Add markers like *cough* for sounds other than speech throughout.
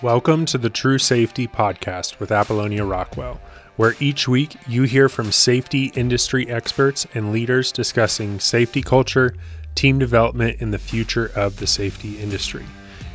Welcome to the True Safety Podcast with Apollonia Rockwell, where each week you hear from safety industry experts and leaders discussing safety culture, team development, and the future of the safety industry.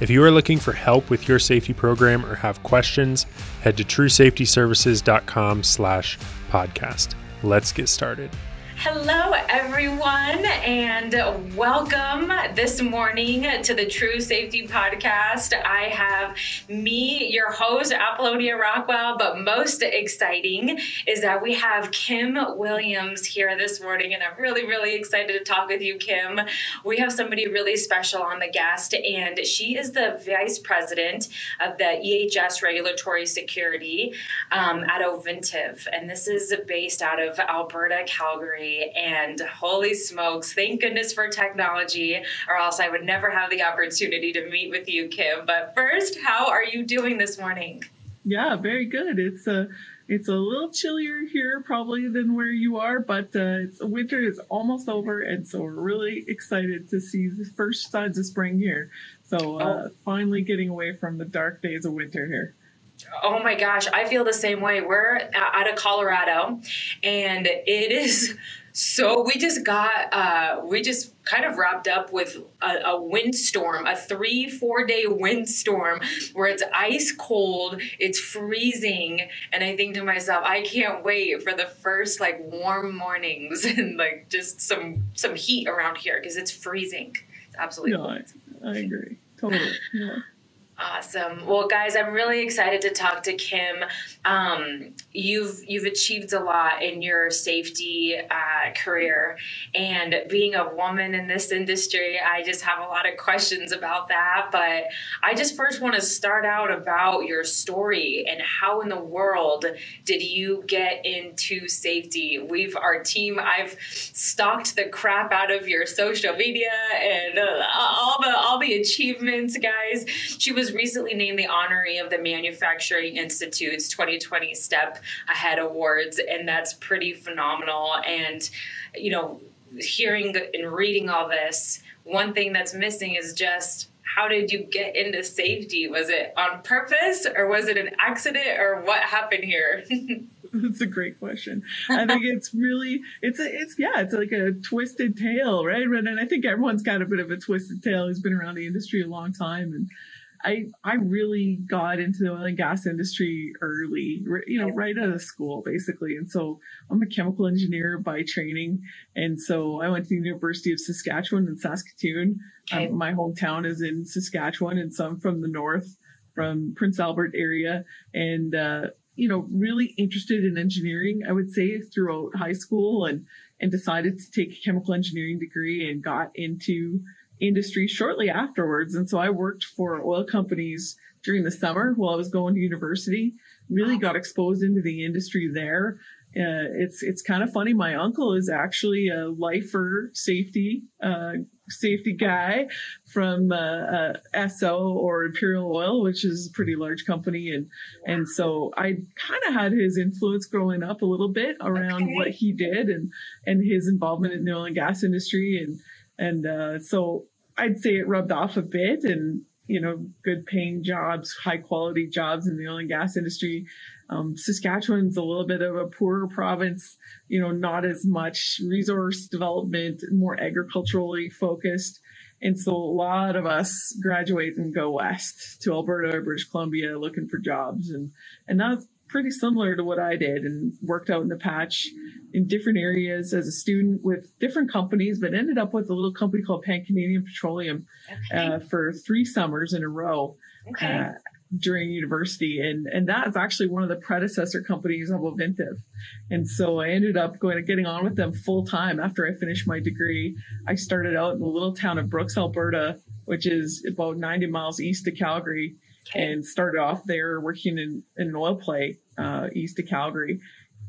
If you are looking for help with your safety program or have questions, head to truesafetyservices.com slash podcast. Let's get started. Hello, everyone, and welcome this morning to the True Safety Podcast. I have me, your host, Apollonia Rockwell, but most exciting is that we have Kim Williams here this morning, and I'm really, really excited to talk with you, Kim. We have somebody really special on the guest, and she is the Vice President of the EHS Regulatory Security um, at Ovintiv, and this is based out of Alberta, Calgary and holy smokes, thank goodness for technology, or else I would never have the opportunity to meet with you, Kim. But first, how are you doing this morning? Yeah, very good. It's a it's a little chillier here probably than where you are, but uh, it's, winter is almost over, and so we're really excited to see the first signs of spring here. So uh, oh. finally getting away from the dark days of winter here. Oh my gosh, I feel the same way. We're out of Colorado, and it is so we just got uh, we just kind of wrapped up with a, a windstorm, a three four day windstorm where it's ice cold, it's freezing, and I think to myself, I can't wait for the first like warm mornings *laughs* and like just some some heat around here because it's freezing. It's absolutely. No, I, I agree totally. Yeah. Awesome. Well, guys, I'm really excited to talk to Kim. Um, you've you've achieved a lot in your safety uh, career, and being a woman in this industry, I just have a lot of questions about that. But I just first want to start out about your story and how in the world did you get into safety? We've our team. I've stalked the crap out of your social media and uh, all the all the achievements, guys. She was was recently named the honoree of the Manufacturing Institute's 2020 Step Ahead Awards, and that's pretty phenomenal. And, you know, hearing and reading all this, one thing that's missing is just how did you get into safety? Was it on purpose or was it an accident or what happened here? *laughs* That's a great question. I *laughs* think it's really, it's a, it's yeah, it's like a twisted tale, right? And I think everyone's got a bit of a twisted tale who's been around the industry a long time, and I I really got into the oil and gas industry early, you know, right out of school basically. And so I'm a chemical engineer by training, and so I went to the University of Saskatchewan in Saskatoon. Okay. Um, my hometown is in Saskatchewan, and so I'm from the north, from Prince Albert area, and uh, you know, really interested in engineering. I would say throughout high school, and and decided to take a chemical engineering degree and got into industry shortly afterwards. And so I worked for oil companies during the summer while I was going to university. Really got exposed into the industry there. Uh, it's it's kind of funny. My uncle is actually a lifer safety uh, safety guy from uh, uh, or Imperial Oil, which is a pretty large company, and and so I kind of had his influence growing up a little bit around okay. what he did and and his involvement in the oil and gas industry, and and uh, so I'd say it rubbed off a bit and, you know, good paying jobs, high quality jobs in the oil and gas industry. Um, Saskatchewan's a little bit of a poorer province, you know, not as much resource development, more agriculturally focused. And so a lot of us graduate and go west to Alberta or British Columbia looking for jobs. And, and that's pretty similar to what I did and worked out in the patch in different areas as a student with different companies, but ended up with a little company called Pan Canadian Petroleum okay. uh, for three summers in a row. Okay. Uh, during university and and that's actually one of the predecessor companies of Ovintiv. And so I ended up going and getting on with them full time after I finished my degree. I started out in the little town of Brooks, Alberta, which is about 90 miles east of Calgary okay. and started off there working in, in an oil play uh, east of Calgary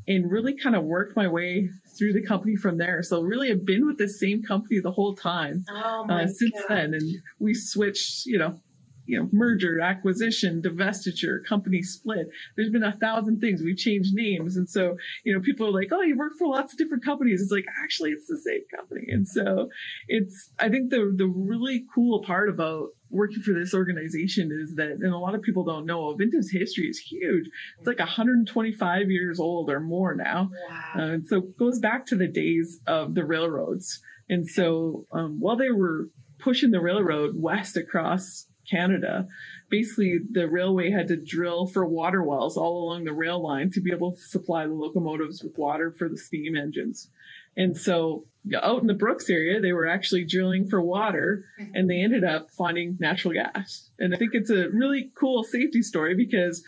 and really kind of worked my way through the company from there. So really I've been with the same company the whole time oh uh, since God. then. And we switched, you know, you know, merger, acquisition, divestiture, company split. There's been a thousand things. We've changed names. And so, you know, people are like, oh, you work for lots of different companies. It's like, actually, it's the same company. And so it's, I think the, the really cool part about working for this organization is that, and a lot of people don't know, Ovintiv's history is huge. It's like 125 years old or more now. Wow. Uh, and so it goes back to the days of the railroads. And so um, while they were pushing the railroad west across Canada, basically the railway had to drill for water wells all along the rail line to be able to supply the locomotives with water for the steam engines. And so out in the Brooks area, they were actually drilling for water and they ended up finding natural gas. And I think it's a really cool safety story because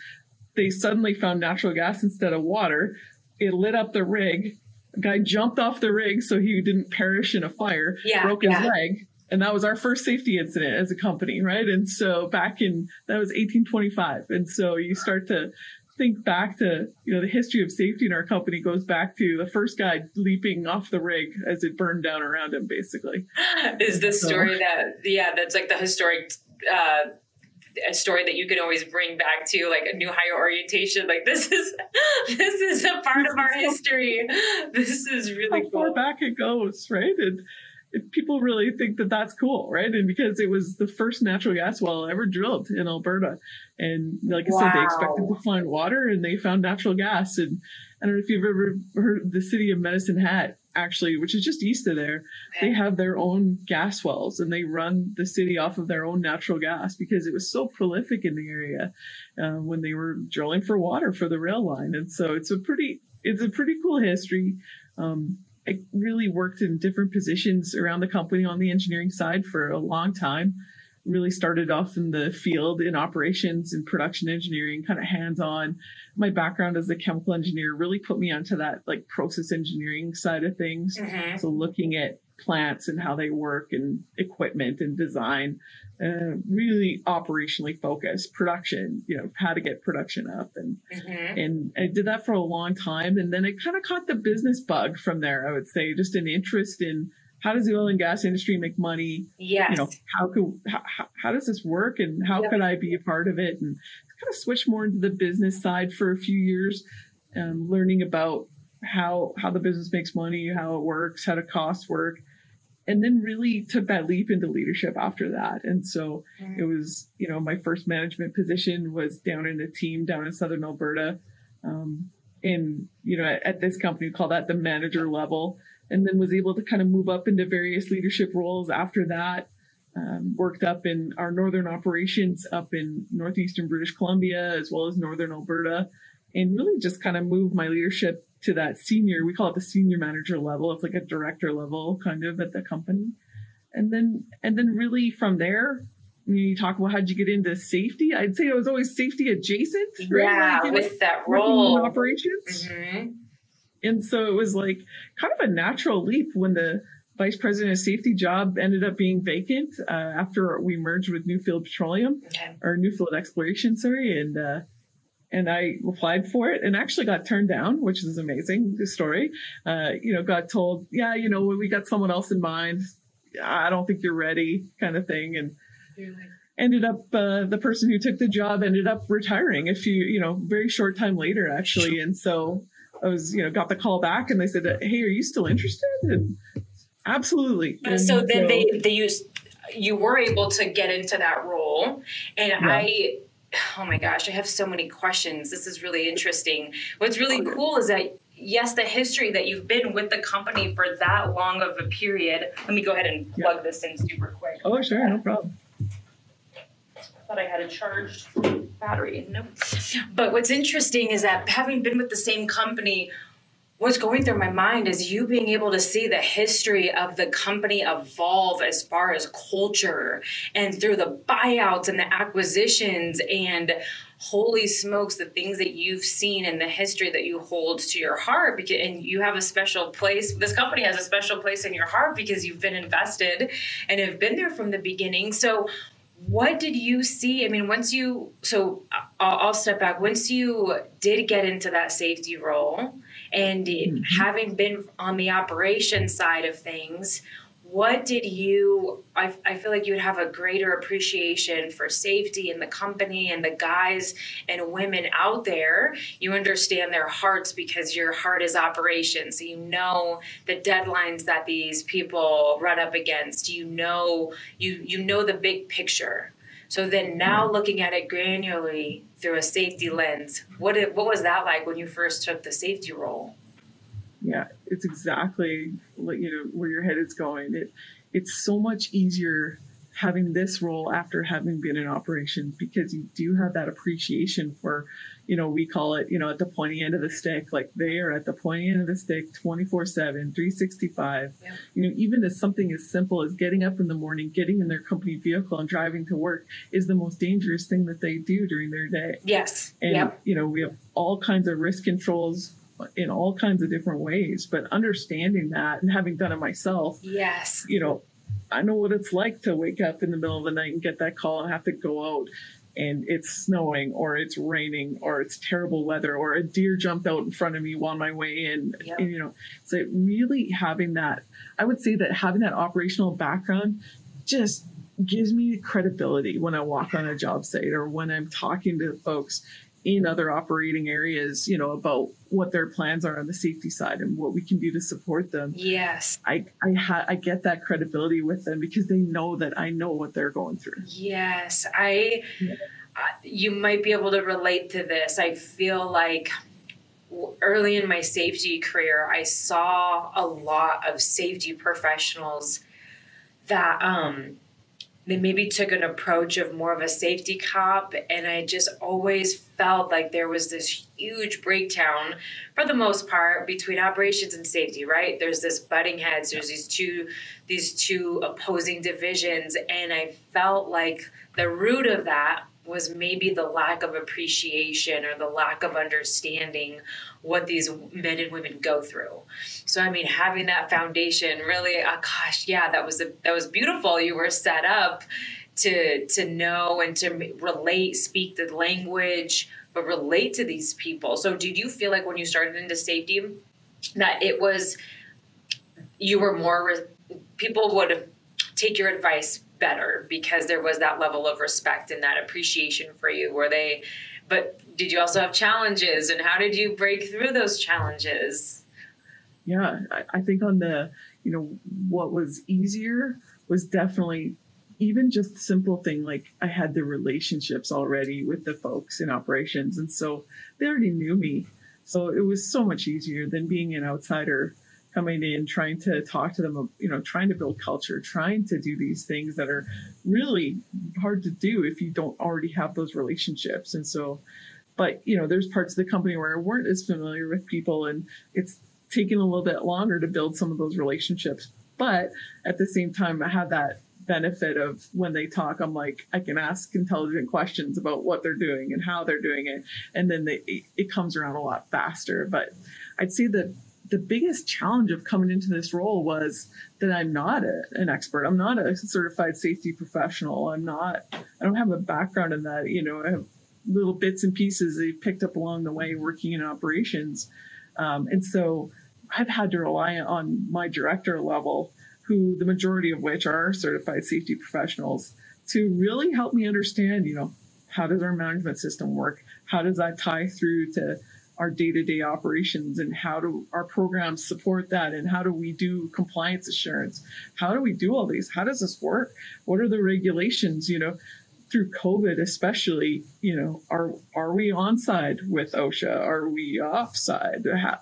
they suddenly found natural gas instead of water. It lit up the rig. A guy jumped off the rig so he didn't perish in a fire, yeah, broke his yeah. leg. And that was our first safety incident as a company, right? And so back in, that was 1825. And so you start to think back to you know the history of safety in our company goes back to the first guy leaping off the rig as it burned down around him basically *laughs* is this so. story that yeah that's like the historic uh a story that you can always bring back to like a new hire orientation like this is *laughs* this is a part of our history *laughs* this is really how cool. far back it goes right and people really think that that's cool, right? And because it was the first natural gas well ever drilled in Alberta, and like I wow. said, they expected to find water, and they found natural gas. And I don't know if you've ever heard the city of Medicine Hat, actually, which is just east of there. They have their own gas wells, and they run the city off of their own natural gas because it was so prolific in the area uh, when they were drilling for water for the rail line. And so it's a pretty it's a pretty cool history. Um, I really worked in different positions around the company on the engineering side for a long time. Really started off in the field in operations and production engineering, kind of hands on. My background as a chemical engineer really put me onto that like process engineering side of things. Mm-hmm. So looking at plants and how they work and equipment and design uh, really operationally focused production you know how to get production up and mm-hmm. and i did that for a long time and then it kind of caught the business bug from there i would say just an interest in how does the oil and gas industry make money yes. you know how could how, how does this work and how yep. could i be a part of it and kind of switch more into the business side for a few years um, learning about how how the business makes money how it works how the costs work and then really took that leap into leadership after that. And so mm-hmm. it was, you know, my first management position was down in a team down in Southern Alberta. Um, and, you know, at, at, this company, we call that the manager level. And then was able to kind of move up into various leadership roles after that. Um, worked up in our northern operations up in northeastern British Columbia as well as northern Alberta, and really just kind of moved my leadership to that senior, we call it the senior manager level. It's like a director level kind of at the company. And then, and then really from there, you talk about how'd you get into safety? I'd say it was always safety adjacent. Right? Yeah, with that role. Operations. Mm-hmm. And so it was like kind of a natural leap when the vice president of safety job ended up being vacant uh, after we merged with Newfield Petroleum okay. or Newfield Exploration, sorry. And, uh, and I applied for it and actually got turned down, which is amazing. The story, uh, you know, got told, yeah, you know, we got someone else in mind. I don't think you're ready, kind of thing, and ended up uh, the person who took the job ended up retiring a few, you know, very short time later, actually, and so I was, you know, got the call back and they said, hey, are you still interested? And absolutely. And so then so, they they used you were able to get into that role, and yeah. I oh my gosh, I have so many questions. This is really interesting. What's really oh, cool is that yes, the history that you've been with the company for that long of a period. Let me go ahead and plug yeah. this in super quick. Oh, sure, no problem. Thought I had a charged battery. Nope. But what's interesting is that having been with the same company what's going through my mind is you being able to see the history of the company evolve as far as culture and through the buyouts and the acquisitions and holy smokes the things that you've seen in the history that you hold to your heart because and you have a special place this company has a special place in your heart because you've been invested and have been there from the beginning. So what did you see? I mean once you so uh, I'll, I'll step back. Once you did get into that safety role and mm-hmm. having been on the operation side of things, what did you I, I feel like you would have a greater appreciation for safety in the company and the guys and women out there you understand their hearts because your heart is operations so you know the deadlines that these people run up against you know you you know the big picture so then now mm-hmm. looking at it granularly through a safety lens what it, what was that like when you first took the safety role yeah, it's exactly like you know where your head is going. It it's so much easier having this role after having been in operations because you do have that appreciation for, you know, we call it, you know, at the pointy end of the stick, like they are at the pointy end of the stick 24 7, 365. Yeah. You know, even as something as simple as getting up in the morning, getting in their company vehicle and driving to work is the most dangerous thing that they do during their day. Yes. And, yep. you know, we have all kinds of risk controls in all kinds of different ways. But understanding that and having done it myself, yes, you know, I know what it's like to wake up in the middle of the night and get that call and have to go out and it's snowing or it's raining or it's terrible weather or a deer jumped out in front of me on my way in. Yep. And, you know, so really having that, I would say that having that operational background just gives me credibility when I walk on a job site or when I'm talking to folks in other operating areas, you know, about what their plans are on the safety side and what we can do to support them. Yes. I I ha- I get that credibility with them because they know that I know what they're going through. Yes. I yeah. uh, you might be able to relate to this. I feel like early in my safety career, I saw a lot of safety professionals that um they maybe took an approach of more of a safety cop and i just always felt like there was this huge breakdown for the most part between operations and safety right? There's this butting heads there's these two these two opposing divisions and i felt like the root of that was maybe the lack of appreciation or the lack of understanding what these men and women go through. So I mean, having that foundation really, uh, gosh, yeah, that was a, that was beautiful. You were set up to to know and to relate, speak the language, but relate to these people. So did you feel like when you started into safety that it was you were more people would take your advice better because there was that level of respect and that appreciation for you were they but did you also have challenges and how did you break through those challenges yeah I, think on the you know what was easier was definitely even just simple thing like I had the relationships already with the folks in operations, and so they already knew me. So it was so much easier than being an outsider coming in, trying to talk to them, you know, trying to build culture, trying to do these things that are really hard to do if you don't already have those relationships. And so, but, you know, there's parts of the company where I weren't as familiar with people and it's taken a little bit longer to build some of those relationships. But at the same time, I have that benefit of when they talk, I'm like, I can ask intelligent questions about what they're doing and how they're doing it. And then they, it comes around a lot faster. But I'd say that the biggest challenge of coming into this role was that I'm not a, an expert. I'm not a certified safety professional. I'm not, I don't have a background in that. You know, I have little bits and pieces they picked up along the way working in operations. Um, and so I've had to rely on my director level, who the majority of which are certified safety professionals, to really help me understand, you know, how does our management system work? How does that tie through to our day-to-day operations and how do our programs support that and how do we do compliance assurance? How do we do all these? How does this work? What are the regulations you know through covid especially you know are are we on side with osha? Are we offside? How,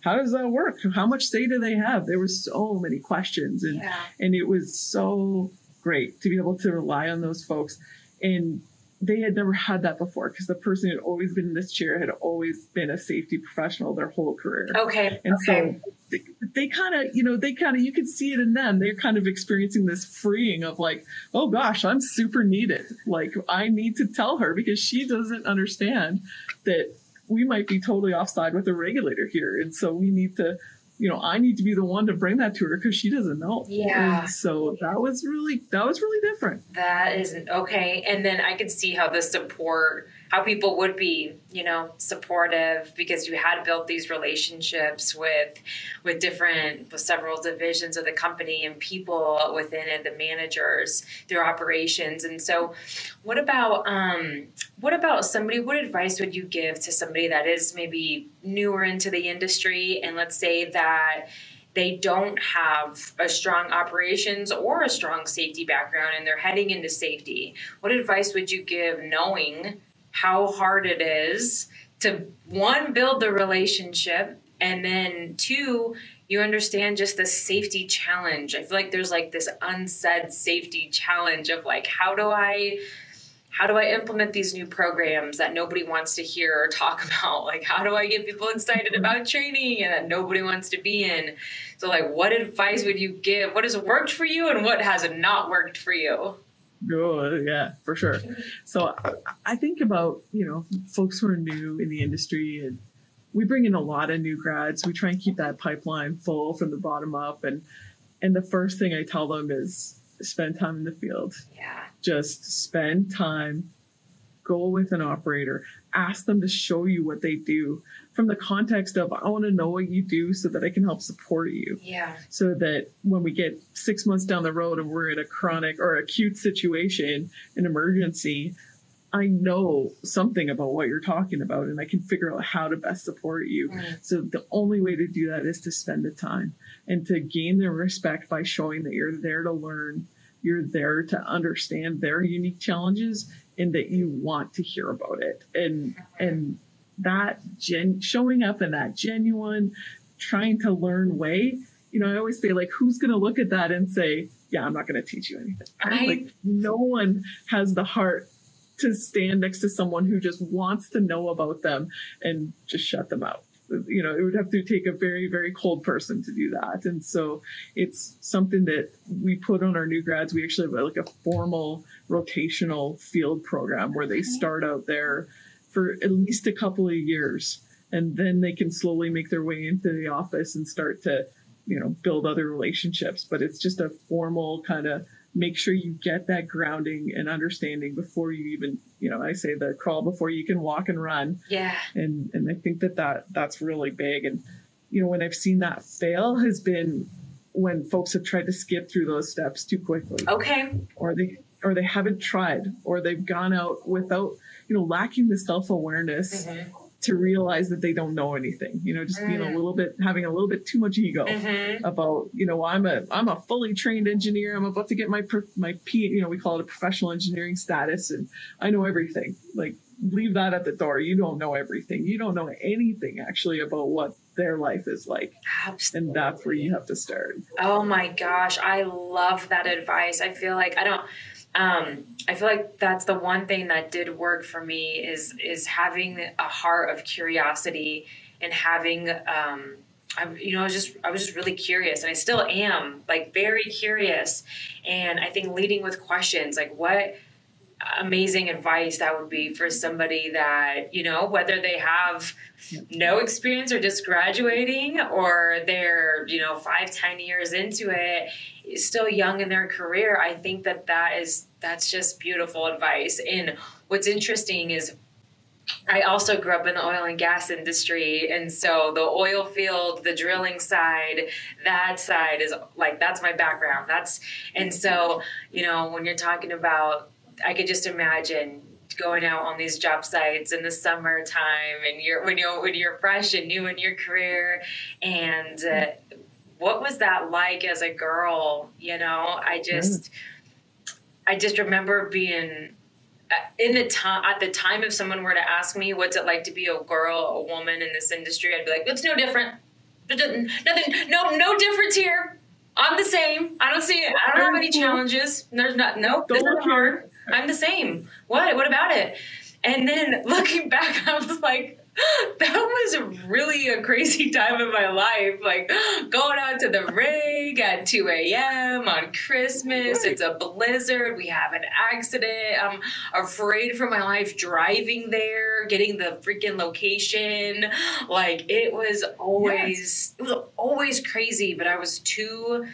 how does that work? How much say do they have? There were so many questions and yeah. and it was so great to be able to rely on those folks. And they had never had that before because the person who had always been in this chair had always been a safety professional their whole career. Okay. And okay. so they, they kind of, you know, they kind of, you could see it in them. They're kind of experiencing this freeing of like, oh gosh, I'm super needed. Like I need to tell her because she doesn't understand that we might be totally offside with a regulator here. And so we need to, you know, I need to be the one to bring that to her because she doesn't know. Yeah. And so that was really that was really different. That isn't okay. And then I could see how the support, how people would be, you know, supportive because you had built these relationships with with different with several divisions of the company and people within it, the managers, their operations. And so what about um what about somebody what advice would you give to somebody that is maybe newer into the industry and let's say that they don't have a strong operations or a strong safety background and they're heading into safety, what advice would you give knowing how hard it is to one, build the relationship, and then two, you understand just the safety challenge? I feel like there's like this unsaid safety challenge of like, how do I how do I implement these new programs that nobody wants to hear or talk *laughs* about? Like, how do I get people excited mm-hmm. about training and that nobody wants to be in? So, like, what advice would you give? What has worked for you and what has not worked for you? Oh, yeah, for sure. So, I think about, you know, folks who are new in the industry and we bring in a lot of new grads. We try and keep that pipeline full from the bottom up. And, and the first thing I tell them is spend time in the field. Yeah just spend time, go with an operator, ask them to show you what they do from the context of I want to know what you do so that I can help support you. Yeah. So that when we get six months down the road and we're in a chronic or acute situation, an emergency, I know something about what you're talking about and I can figure out how to best support you. Mm. So the only way to do that is to spend the time and to gain their respect by showing that you're there to learn you're there to understand their unique challenges and that you want to hear about it and and that gen showing up in that genuine trying to learn way you know i always say like who's going to look at that and say yeah i'm not going to teach you anything I, like no one has the heart to stand next to someone who just wants to know about them and just shut them out you know, it would have to take a very, very cold person to do that. And so it's something that we put on our new grads. We actually have like a formal rotational field program where they start out there for at least a couple of years and then they can slowly make their way into the office and start to, you know, build other relationships. But it's just a formal kind of make sure you get that grounding and understanding before you even you know i say the crawl before you can walk and run. Yeah. And and i think that that that's really big. And you know when i've seen that fail has been when folks have tried to skip through those steps too quickly. Okay. Or they or they haven't tried or they've gone out without you know lacking the self-awareness mm-hmm. to realize that they don't know anything you know just being a little bit having a little bit too much ego mm-hmm. about you know i'm a i'm a fully trained engineer i'm about to get my my p you know we call it a professional engineering status and i know everything. Like leave that at the door. You don't know everything. You don't know anything actually about what their life is like. Absolutely. and that's where you have to start. Oh my gosh i love that advice. I feel like i don't um, I feel like that's the one thing that did work for me is is having a heart of curiosity and having um, I, you know, I was just I was just really curious, and I still am like very curious. And I think leading with questions, like what amazing advice that would be for somebody that you know whether they have no experience or just graduating or they're you know five ten years into it still young in their career i think that that is that's just beautiful advice and what's interesting is I also grew up in the oil and gas industry. And so the oil field, the drilling side, that side is like, that's my background. That's, and so, you know, when you're talking about I could just imagine going out on these job sites in the summertime and you're when you're when you're fresh and new in your career. And uh, what was that like as a girl? You know i just i just remember being uh, in the time at the time if someone were to ask me what's it like to be a girl a woman in this industry? I'd be like it's no different. Nothing no no difference here. I'm the same. I don't see it. I don't have any challenges. There's not no this is hard I'm the same. What? What about it? And then *laughs* looking back, I was like, *gasps* that was really a crazy *laughs* time in my life. Like *gasps* going out to the rig at 2 a.m. on Christmas. It's a blizzard. We have an accident. I'm afraid for my life driving there, getting the freaking location. *gasps* Like it was always, yes. it was always always crazy, but I was too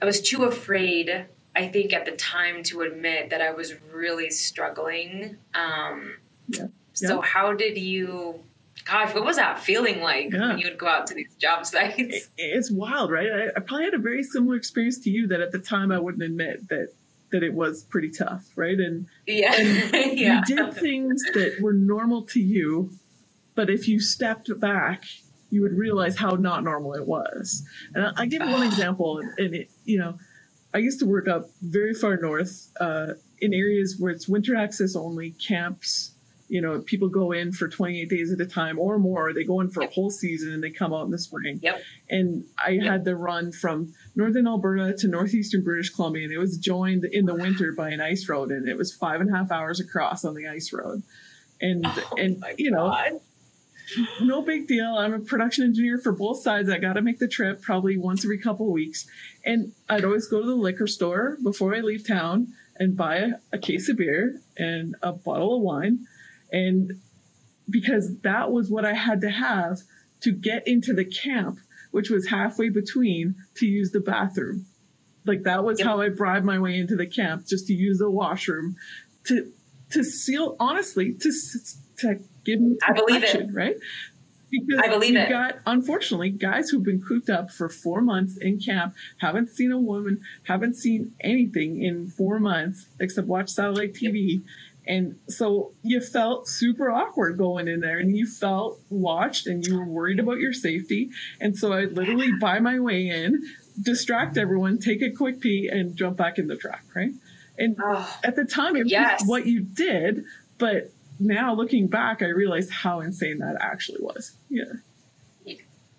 I was too afraid I think at the time to admit that I was really struggling. Um, yeah. So yeah. how did you? Gosh, what was that feeling like yeah. when you would go out to these job sites? It, it's wild, right? I, I probably had a very similar experience to you that at the time I wouldn't admit that that it was pretty tough, right? And yeah, and *laughs* yeah. you did things that were normal to you, but if you stepped back, you would realize how not normal it was. And I, I give one *sighs* example, and it, you know, I used to work up very far north uh, in areas where it's winter access only camps. You know, people go in for 28 days at a time or more. They go in for a whole season and they come out in the spring. Yep. And I yep. had to run from northern Alberta to northeastern British Columbia, and it was joined in the winter by an ice road, and it was five and a half hours across on the ice road. And oh and you know, God no big deal. I'm a production engineer for both sides. I got to make the trip probably once every couple of weeks. And I'd always go to the liquor store before I leave town and buy a, a case of beer and a bottle of wine. And because that was what I had to have to get into the camp, which was halfway between to use the bathroom. Like that was yep. how I bribed my way into the camp just to use the washroom to to seal honestly to to give me I believe it. right? Because I believe it. got, unfortunately, guys who've been cooped up for four months in camp, haven't seen a woman, haven't seen anything in four months except watch satellite TV. And so you felt super awkward going in there and you felt watched and you were worried about your safety. And so I'd literally buy my way in, distract everyone, take a quick pee, and jump back in the truck, right? And oh, at the time, it yes. was what you did, but now looking back, I realized how insane that actually was. Yeah.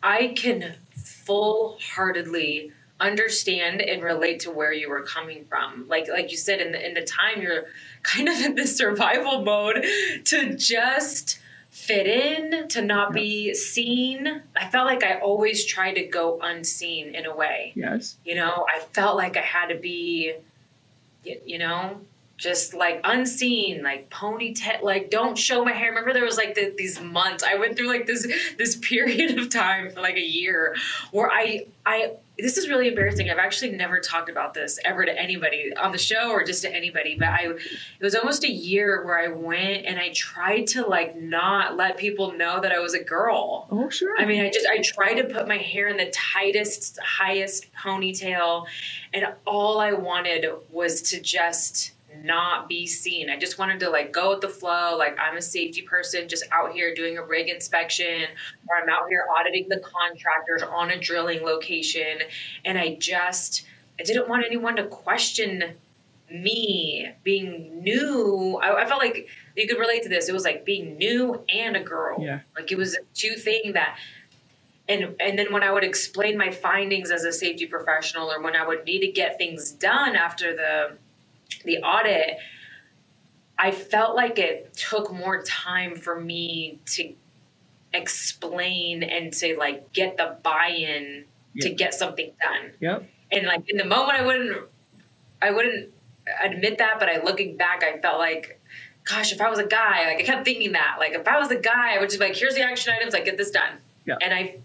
I can full heartedly understand and relate to where you were coming from. Like like you said in the in the time you're kind of in this survival mode to just fit in, to not be seen. I felt like I always tried to go unseen in a way. Yes. You know, I felt like I had to be you know, just like unseen, like ponytail, like don't show my hair. Remember, there was like the, these months I went through like this this *laughs* period of time for like a year where I I this is really embarrassing. I've actually never talked about this ever to anybody on the show or just to anybody. But I it was almost a year where I went and I tried to like not let people know that I was a girl. Oh sure. I mean, I just I tried to put my hair in the tightest, highest ponytail, and all I wanted was to just not be seen. I just wanted to like go with the flow. Like I'm a safety person just out here doing a rig inspection or I'm out here auditing the contractors on a drilling location. And I just, I didn't want anyone to question me being new. I, I felt like you could relate to this. It was like being new and a girl. Yeah. Like it was a two thing that and and then when I would explain my findings as a safety professional or when I would need to get things done after the the audit, I felt like it took more time for me to explain and to like get the buy-in yep. to get something done. Yep. And like in the moment I wouldn't I wouldn't admit that, but I looking back I felt like gosh, if I was a guy, like I kept thinking that. Like if I was a guy, I would just be like, here's the action items, like get this done. Yeah. And I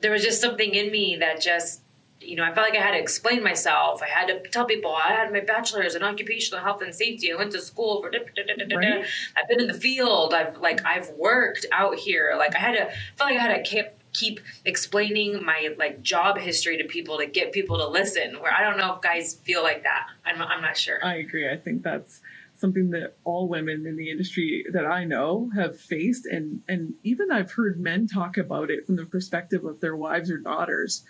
there was just something in me that just you know, I felt like I had to explain myself. I had to tell people I had my bachelor's in occupational health and safety. I went to school for. Right. I've been in the field. I've like I've worked out here. Like I had to felt like I had to keep keep explaining my like job history to people to get people to listen. Where I don't know if guys feel like that. I'm I'm not sure. I agree. I think that's something that all women in the industry that I know have faced and and even I've heard men talk about it from the perspective of their wives or daughters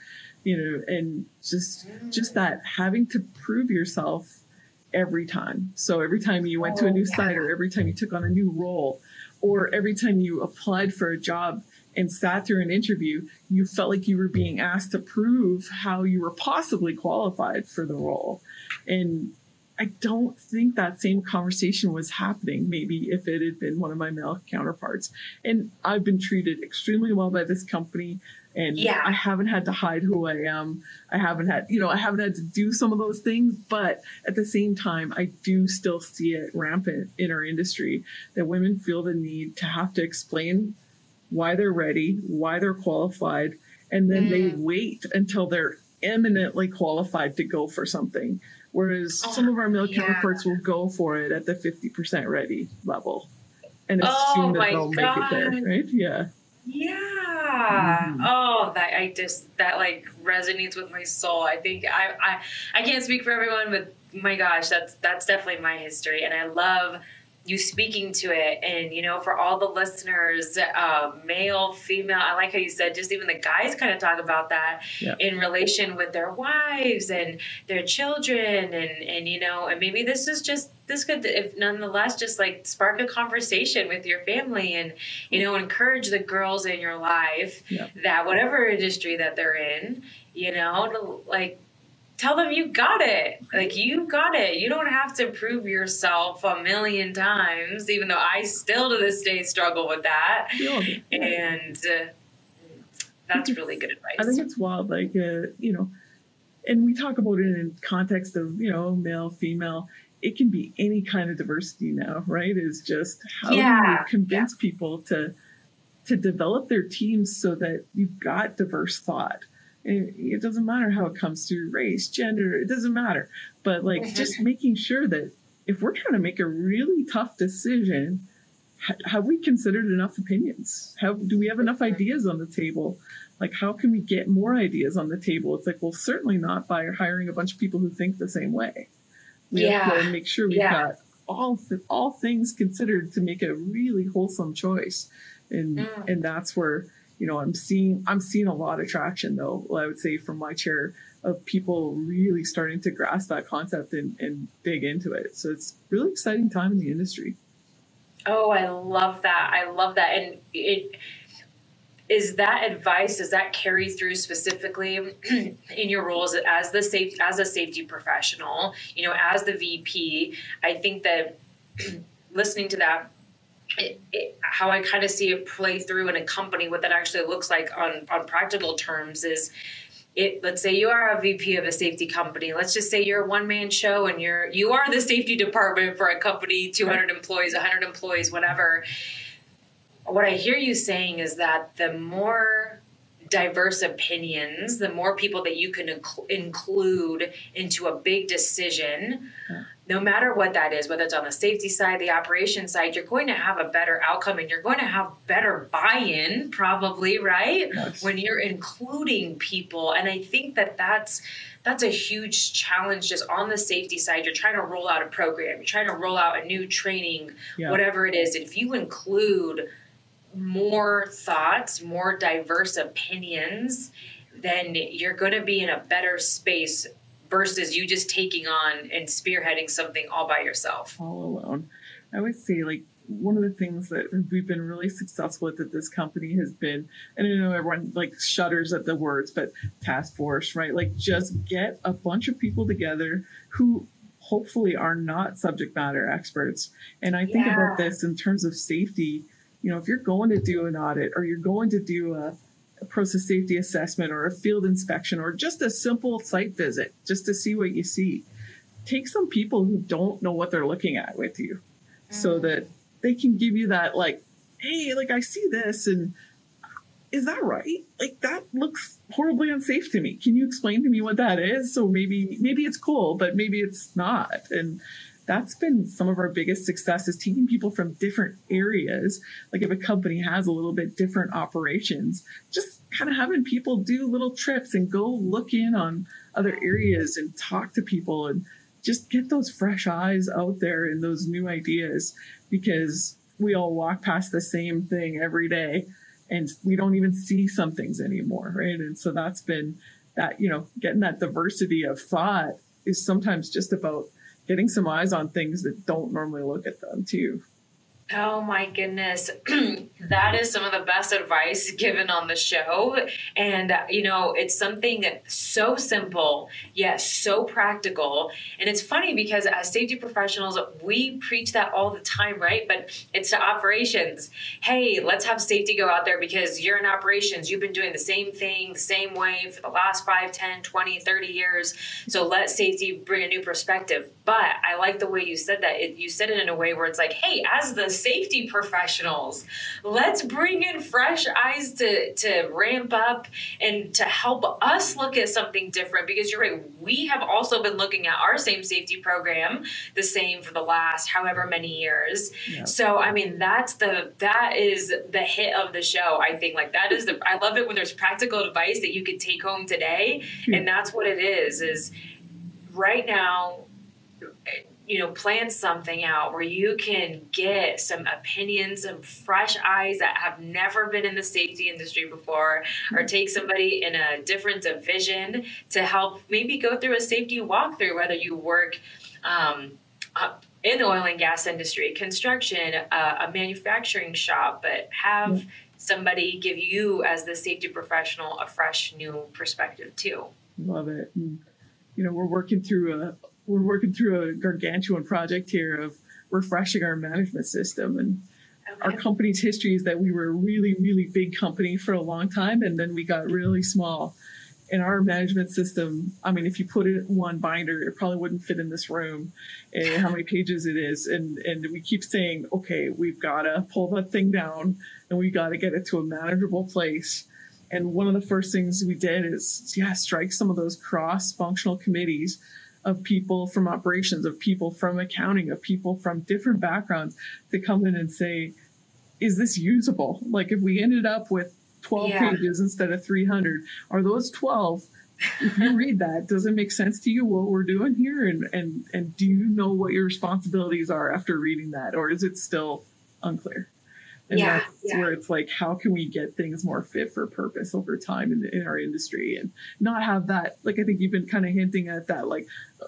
you know, and just just that having to prove yourself every time. So every time you went to a oh, new oh, site or every time you took on a new role or every time you applied for a job and sat through an interview, you felt like you were being asked to prove how you were possibly qualified for the role. And I don't think that same conversation was happening, maybe if it had been one of my male counterparts. And I've been treated extremely well by this company and yeah. I haven't had to hide who I am. I haven't had, you know, I haven't had to do some of those things, but at the same time, I do still see it rampant in our industry that women feel the need to have to explain why they're ready, why they're qualified, and then mm. they wait until they're eminently qualified to go for something. Whereas oh, some of our male yeah. counterparts will go for it at the 50% ready level and assume oh, that they'll God. make it there, right? Yeah. Yeah. Mm-hmm. Oh, that I just that like resonates with my soul. I think I I I can't speak for everyone, but my gosh, that's that's definitely my history, and I love you speaking to it and you know for all the listeners uh, male female i like how you said just even the guys kind of talk about that yeah. in relation with their wives and their children and and you know and maybe this is just this could if nonetheless just like spark a conversation with your family and you know encourage the girls in your life yeah. that whatever industry that they're in you know to like tell them you got it. Like you got it. You don't have to prove yourself a million times, even though I still to this day struggle with that. Yeah. And uh, that's really good advice. I think it's wild, like uh, you know, and we talk about it in context of you know male, female. It can be any kind of diversity now, right? Is just how yeah. do you convince yeah. people to to develop their teams so that you've got diverse thought it, doesn't matter how it comes through race, gender, it doesn't matter. But like mm-hmm. just making sure that if we're trying to make a really tough decision, have we considered enough opinions? How do we have enough mm-hmm. ideas on the table? Like, how can we get more ideas on the table? It's like, well, certainly not by hiring a bunch of people who think the same way. We yeah. have to make sure we've yeah. got all all things considered to make a really wholesome choice, and mm. and that's where you know, I'm seeing I'm seeing a lot of traction though. I would say from my chair of people really starting to grasp that concept and, and dig into it. So it's really exciting time in the industry. Oh, I love that. I love that. And it is that advice does that carry through specifically *clears throat* in your roles as the safe as a safety professional you know as the vp i think that *clears throat* listening to that it, it, how I kind of see it play through in a company, what that actually looks like on, on practical terms is it, let's say you are a VP of a safety company. Let's just say you're a one man show and you're, you are the safety department for a company, 200 employees, 100 employees, whatever. What I hear you saying is that the more diverse opinions, the more people that you can inc- include into a big decision, no matter what that is, whether it's on the safety side, the operation side, you're going to have a better outcome and you're going to have better buy in, probably, right? When you're including people. And I think that that's that's a huge challenge just on the safety side. You're trying to roll out a program, you're trying to roll out a new training, yeah. whatever it is. If you include more thoughts, more diverse opinions, then you're going to be in a better space versus you just taking on and spearheading something all by yourself. All alone. I would say, like, one of the things that we've been really successful with at this company has been, and I know everyone like shudders at the words, but task force, right? Like, just get a bunch of people together who hopefully are not subject matter experts. And I think yeah. about this in terms of safety. You know, if you're going to do an audit or you're going to do a a process safety assessment or a field inspection or just a simple site visit just to see what you see. Take some people who don't know what they're looking at with you mm. so that they can give you that, like, hey, like, I see this and is that right? Like that looks horribly unsafe to me. Can you explain to me what that is? So maybe maybe it's cool, but maybe it's not. And that's been some of our biggest successes taking people from different areas. Like if a company has a little bit different operations just kind of having people do little trips and go look in on other areas and talk to people and just get those fresh eyes out there and those new ideas because we all walk past the same thing every day and we don't even see some things anymore right? And so that's been that you know getting that diversity of thought is sometimes just about getting some eyes on things that don't normally look at them too. Oh my goodness. *clears throat* that is some of the best advice given on the show. And, uh, you know, it's something so simple, yet so practical. And it's funny because as safety professionals, we preach that all the time, right? But it's to operations. Hey, let's have safety go out there because you're in operations. You've been doing the same thing, the same way for the last 5, 10, 20, 30 years. So let safety bring a new perspective. But I like the way you said that. It, you said it in a way where it's like, hey, as the safety professionals. let's bring in fresh eyes to to ramp up and to help us look at something different because you're right we have also been looking at our same safety program the same for the last however many years yeah. so i mean that's the that is the hit of the show i think like that is the i love it when there's practical advice that you could take home today mm-hmm. and that's what it is is right now you know, plan something out where you can get some opinions, some fresh eyes that have never been in the safety industry before, or mm-hmm. take somebody in a different division to help maybe go through a safety walkthrough, whether you work um, in the oil and gas industry, construction, uh, a manufacturing shop, but have somebody give you, as the safety professional, a fresh new perspective too. Love it. And, you know, we're working through a we're working through a gargantuan project here of refreshing our management system and okay. our company's history is that we were a really really big company for a long time and then we got really small. In our management system i mean if you put it in one binder it probably wouldn't fit in this room and how many pages it is. And and we keep saying okay we've got to pull that thing down and we got to get it to a manageable place. And one of the first things we did is yeah strike some of those cross functional committees of people from operations, of people from accounting, of people from different backgrounds to come in and say, is this usable? Like if we ended up with 12 yeah. pages instead of 300, are those 12? if you *laughs* read that, does it make sense to you what we're doing here? And, and, and do you know what your responsibilities are after reading that? Or is it still unclear? And yeah, that's yeah. where it's like, how can we get things more fit for purpose over time in, in our industry and not have that, like, I think you've been kind of hinting at that, like,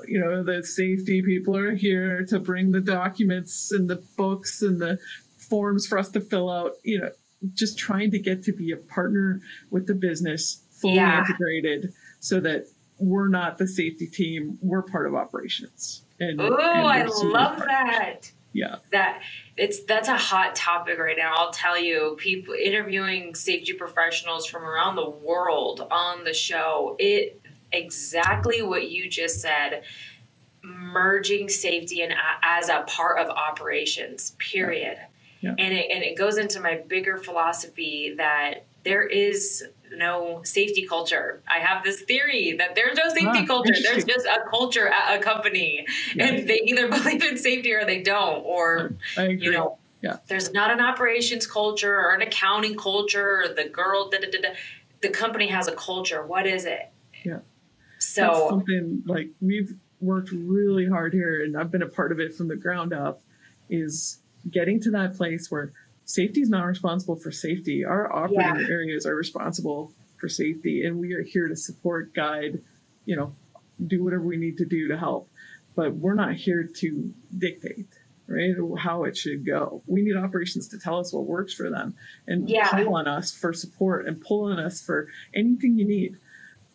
you know, the safety people are here to bring the documents and the books and the forms for us to fill out, you know, just trying to get to be a partner with the business, fully yeah. integrated so that we're not the safety team, we're part of operations. And, oh, I love that yeah that it's that's a hot topic right now i'll tell you people interviewing safety professionals from around the world on the show it exactly what you just said merging safety and as a part of operations period yeah. Yeah. and it and it goes into my bigger philosophy that there is no safety culture. I have this theory that there's no safety ah, culture. There's just a culture at a company, yeah. and they either *laughs* believe in safety or they don't. Or you know, yeah. there's not an operations culture or an accounting culture. Or the girl, da, da, da, the company has a culture. What is it? Yeah. So That's something like we've worked really hard here, and I've been a part of it from the ground up. Is getting to that place where safety is not responsible for safety. Our operating yeah. areas are responsible for safety, and we are here to support, guide, you know, do whatever we need to do to help. But we're not here to dictate, right, how it should go. We need operations to tell us what works for them and yeah. pull on us for support and pull on us for anything you need.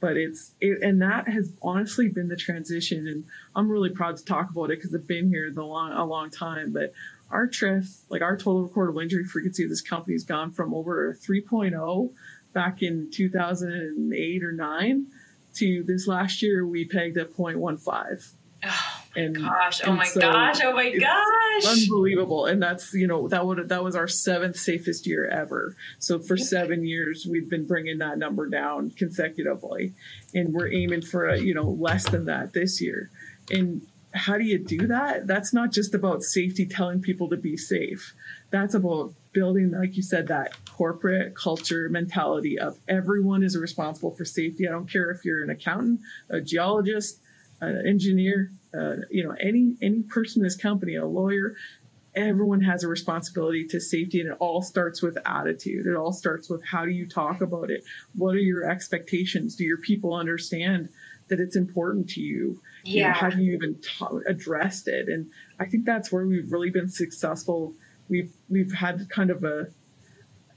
But it's it, and that has honestly been the transition, and I'm really proud to talk about it because I've been here the long a long time. But our TRIF, like our total recordable injury frequency of this company has gone from over 3.0 back in 2008 or 9 to this last year we pegged at 0.15. Oh my and, gosh! Oh my so gosh! Oh my gosh! Unbelievable, and that's you know that would that was our seventh safest year ever. So for seven years, we've been bringing that number down consecutively, and we're aiming for a you know less than that this year. And how do you do that? That's not just about safety, telling people to be safe. That's about building, like you said, that corporate culture mentality of everyone is responsible for safety. I don't care if you're an accountant, a geologist, an engineer, uh, you know, any any person in this company, a lawyer. Everyone has a responsibility to safety, and it all starts with attitude. It all starts with how do you talk about it? What are your expectations? Do your people understand that it's important to you? yeah. You know, have you even ta- addressed it? And I think that's where we've really been successful. We've we've had kind of a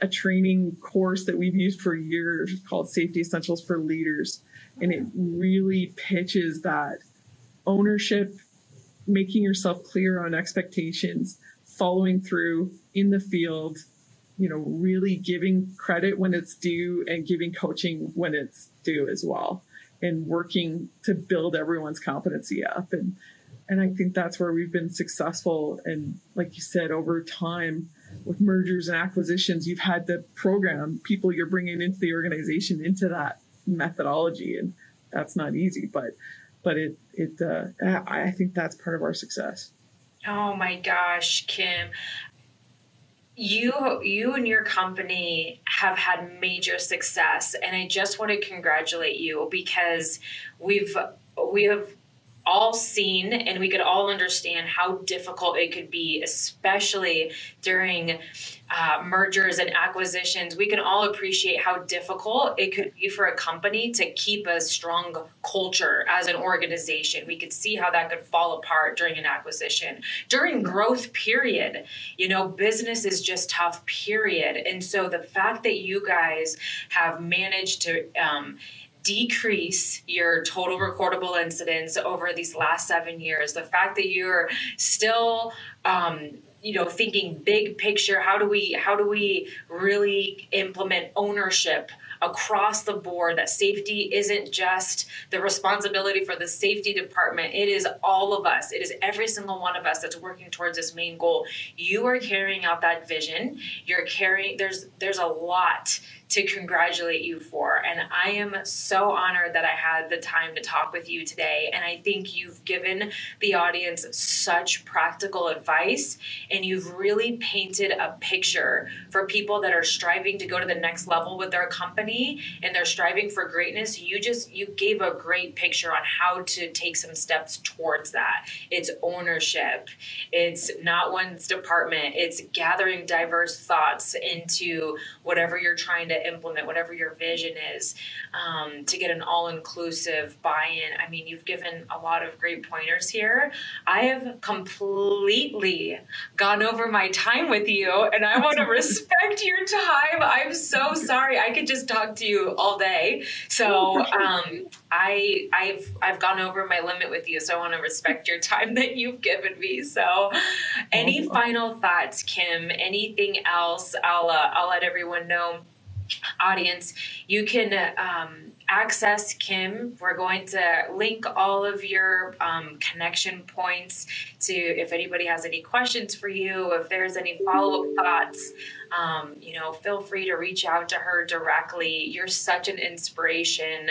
a training course that we've used for years called Safety Essentials for Leaders, and it really pitches that ownership, making yourself clear on expectations, following through in the field, you know, really giving credit when it's due and giving coaching when it's due as well and working to build everyone's competency up and and I think that's where we've been successful and like you said over time with mergers and acquisitions, you've had to program people you're bringing into the organization into that methodology, and that's not easy. But but it it uh, I think that's part of our success. Oh my gosh, Kim. You you and your company have had major success and I just want to congratulate you because we've we have all seen and we could all understand how difficult it could be, especially during uh, mergers and acquisitions. We can all appreciate how difficult it could be for a company to keep a strong culture as an organization. We could see how that could fall apart during an acquisition. During growth period, you know, business is just tough, period. And so the fact that you guys have managed to, um, decrease your total recordable incidents over these last seven years. The fact that you're still um, you know thinking big picture how do we how do we really implement ownership across the board that safety isn't just the responsibility for the safety department. It is all of us. It is every single one of us that's working towards this main goal. You are carrying out that vision. You're carrying there's there's a lot to congratulate you for. And I am so honored that I had the time to talk with you today. And I think you've given the audience such practical advice and you've really painted a picture for people that are striving to go to the next level with their company and they're striving for greatness. You just you gave a great picture on how to take some steps towards that. It's ownership. It's not one's department. It's gathering diverse thoughts into whatever you're trying to implement whatever your vision is um, to get an all-inclusive buy-in. I mean you've given a lot of great pointers here. I have completely gone over my time with you and i want to *laughs* respect your time. I'm so sorry. I could just talk to you all day. So um, I I've I've gone over my limit with you, so I want to respect your time that you've given me. So, any final thoughts, Kim? Anything else? I'll uh, I'll let everyone know audience, you can um, access Kim. We're going to link all of your um, connection points to if anybody has any questions for you, if there's any follow up thoughts. Um, you know, feel free to reach out to her directly. You're such an inspiration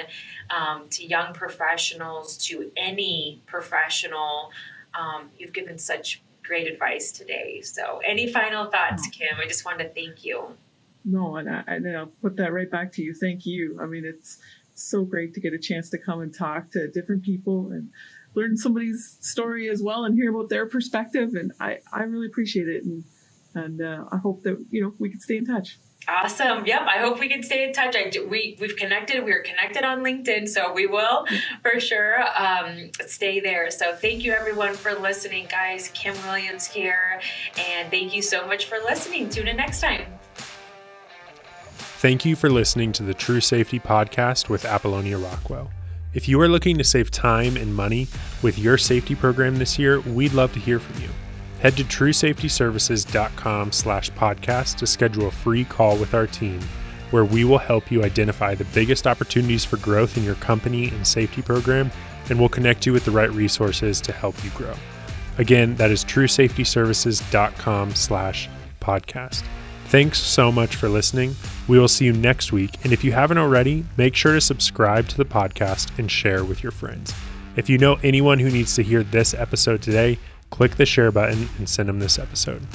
um, to young professionals, to any professional. Um, you've given such great advice today. So, any final thoughts, Kim? I just want to thank you no, and, I, and I'll put that right back to you. Thank you. I mean, it's so great to get a chance to come and talk to different people and learn somebody's story as well and hear about their perspective. And I, I really appreciate it. And, and uh, I hope that, you know, we can stay in touch. Awesome. Yep. I hope we can stay in touch. I, we, we've connected. We are connected on LinkedIn, so we will for sure um, stay there. So thank you everyone for listening, guys. Kim Williams here. And thank you so much for listening. Tune in next time. Thank you for listening to the True Safety Podcast with Apollonia Rockwell. If you are looking to save time and money with your safety program this year, we'd love to hear from you. Head to truesafetyservices.com slash podcast to schedule a free call with our team where we will help you identify the biggest opportunities for growth in your company and safety program, and we'll connect you with the right resources to help you grow. Again, that is truesafetyservices.com slash podcast. Thanks so much for listening. We will see you next week. And if you haven't already, make sure to subscribe to the podcast and share with your friends. If you know anyone who needs to hear this episode today, click the share button and send them this episode.